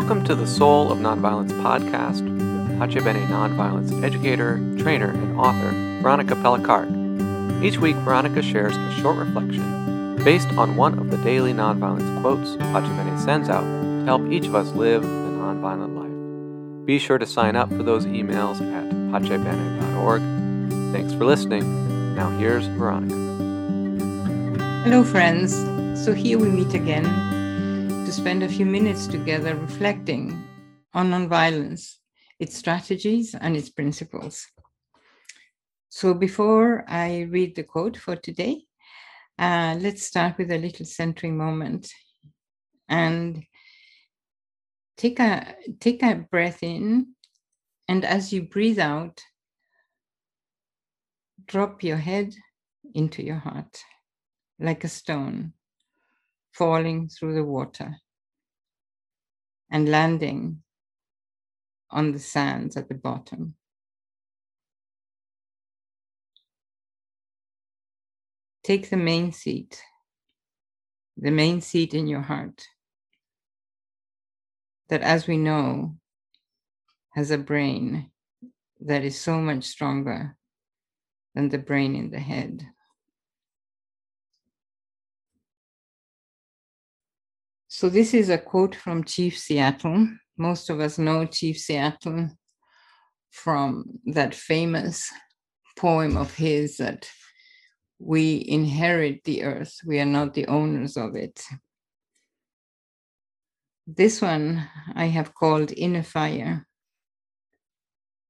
Welcome to the Soul of Nonviolence podcast with Pace Bene nonviolence educator, trainer, and author Veronica Pelicaric. Each week, Veronica shares a short reflection based on one of the daily nonviolence quotes Pace Bene sends out to help each of us live a nonviolent life. Be sure to sign up for those emails at pacebene.org. Thanks for listening. Now here's Veronica. Hello, friends. So here we meet again to spend a few minutes together reflecting on nonviolence, its strategies, and its principles. So before I read the quote for today, uh, let's start with a little centering moment and take a take a breath in and as you breathe out drop your head into your heart like a stone falling through the water and landing on the sands at the bottom. Take the main seat, the main seat in your heart, that as we know has a brain that is so much stronger than the brain in the head. So, this is a quote from Chief Seattle. Most of us know Chief Seattle from that famous poem of his that we inherit the earth, we are not the owners of it. This one I have called Inner Fire.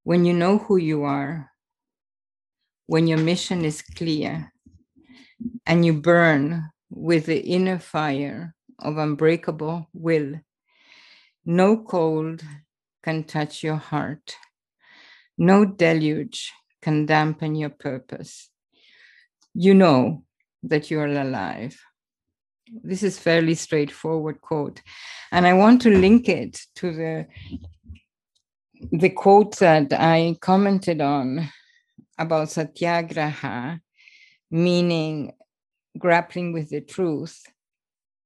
When you know who you are, when your mission is clear, and you burn with the inner fire of unbreakable will. No cold can touch your heart. No deluge can dampen your purpose. You know that you are alive. This is fairly straightforward quote. And I want to link it to the the quote that I commented on about satyagraha, meaning grappling with the truth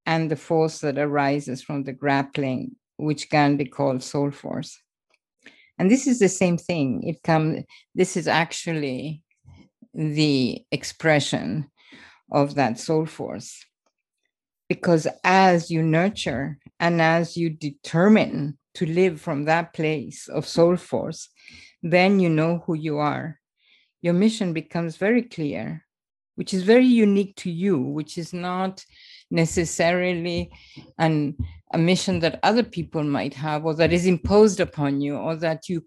and the force that arises from the grappling, which can be called soul force. And this is the same thing. It comes, this is actually the expression of that soul force. Because as you nurture and as you determine to live from that place of soul force, then you know who you are. Your mission becomes very clear, which is very unique to you, which is not necessarily an, a mission that other people might have or that is imposed upon you or that you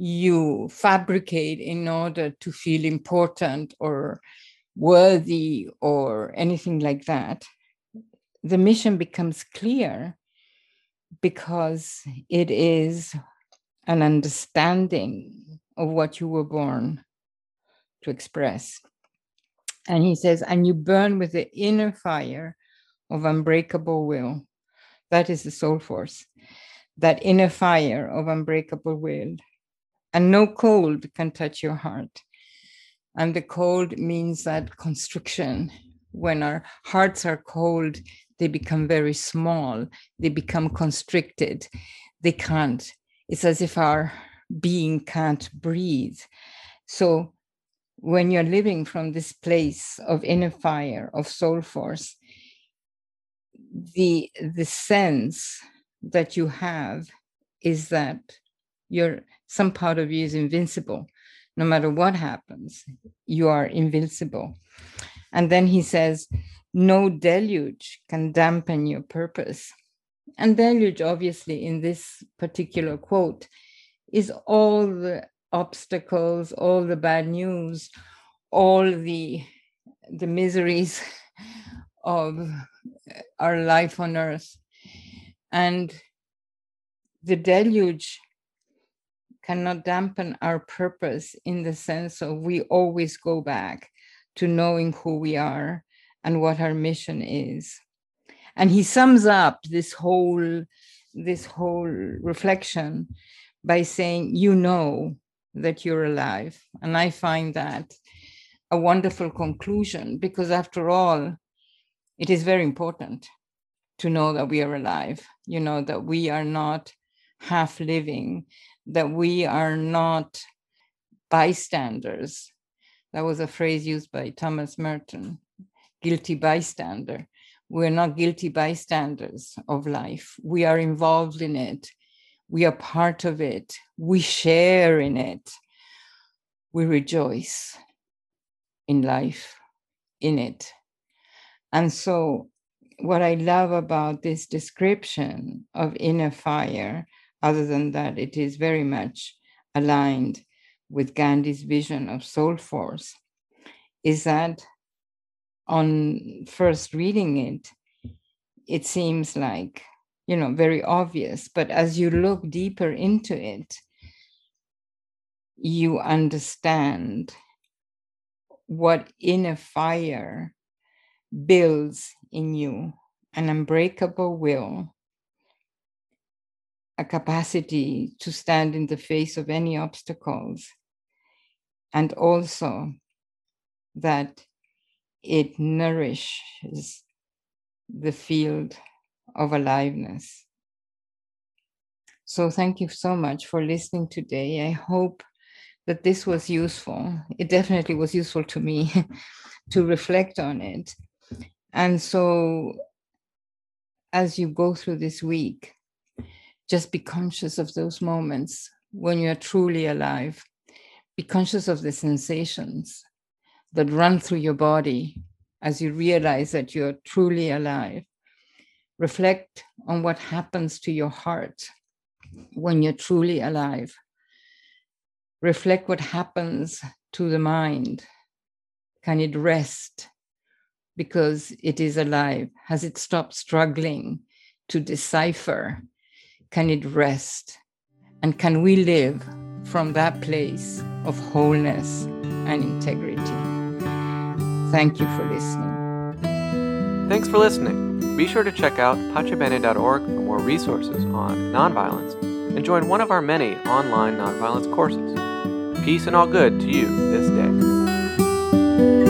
you fabricate in order to feel important or worthy or anything like that. The mission becomes clear because it is an understanding of what you were born to express and he says, and you burn with the inner fire of unbreakable will. That is the soul force, that inner fire of unbreakable will. And no cold can touch your heart. And the cold means that constriction. When our hearts are cold, they become very small, they become constricted, they can't. It's as if our being can't breathe. So when you're living from this place of inner fire, of soul force, the the sense that you have is that you're some part of you is invincible. No matter what happens you are invincible. And then he says no deluge can dampen your purpose. And deluge obviously in this particular quote is all the obstacles, all the bad news, all the the miseries of our life on earth. And the deluge cannot dampen our purpose in the sense of we always go back to knowing who we are and what our mission is. And he sums up this whole this whole reflection by saying, you know that you're alive. And I find that a wonderful conclusion because, after all, it is very important to know that we are alive, you know, that we are not half living, that we are not bystanders. That was a phrase used by Thomas Merton guilty bystander. We're not guilty bystanders of life. We are involved in it. We are part of it. We share in it. We rejoice in life, in it. And so, what I love about this description of inner fire, other than that, it is very much aligned with Gandhi's vision of soul force, is that on first reading it, it seems like, you know, very obvious. But as you look deeper into it, you understand what inner fire builds in you an unbreakable will, a capacity to stand in the face of any obstacles, and also that it nourishes the field of aliveness. So, thank you so much for listening today. I hope that this was useful. It definitely was useful to me to reflect on it. And so, as you go through this week, just be conscious of those moments when you're truly alive. Be conscious of the sensations that run through your body as you realize that you're truly alive. Reflect on what happens to your heart when you're truly alive. Reflect what happens to the mind. Can it rest because it is alive? Has it stopped struggling to decipher? Can it rest? And can we live from that place of wholeness and integrity? Thank you for listening. Thanks for listening. Be sure to check out pacebene.org for more resources on nonviolence and join one of our many online nonviolence courses. Peace and all good to you this day.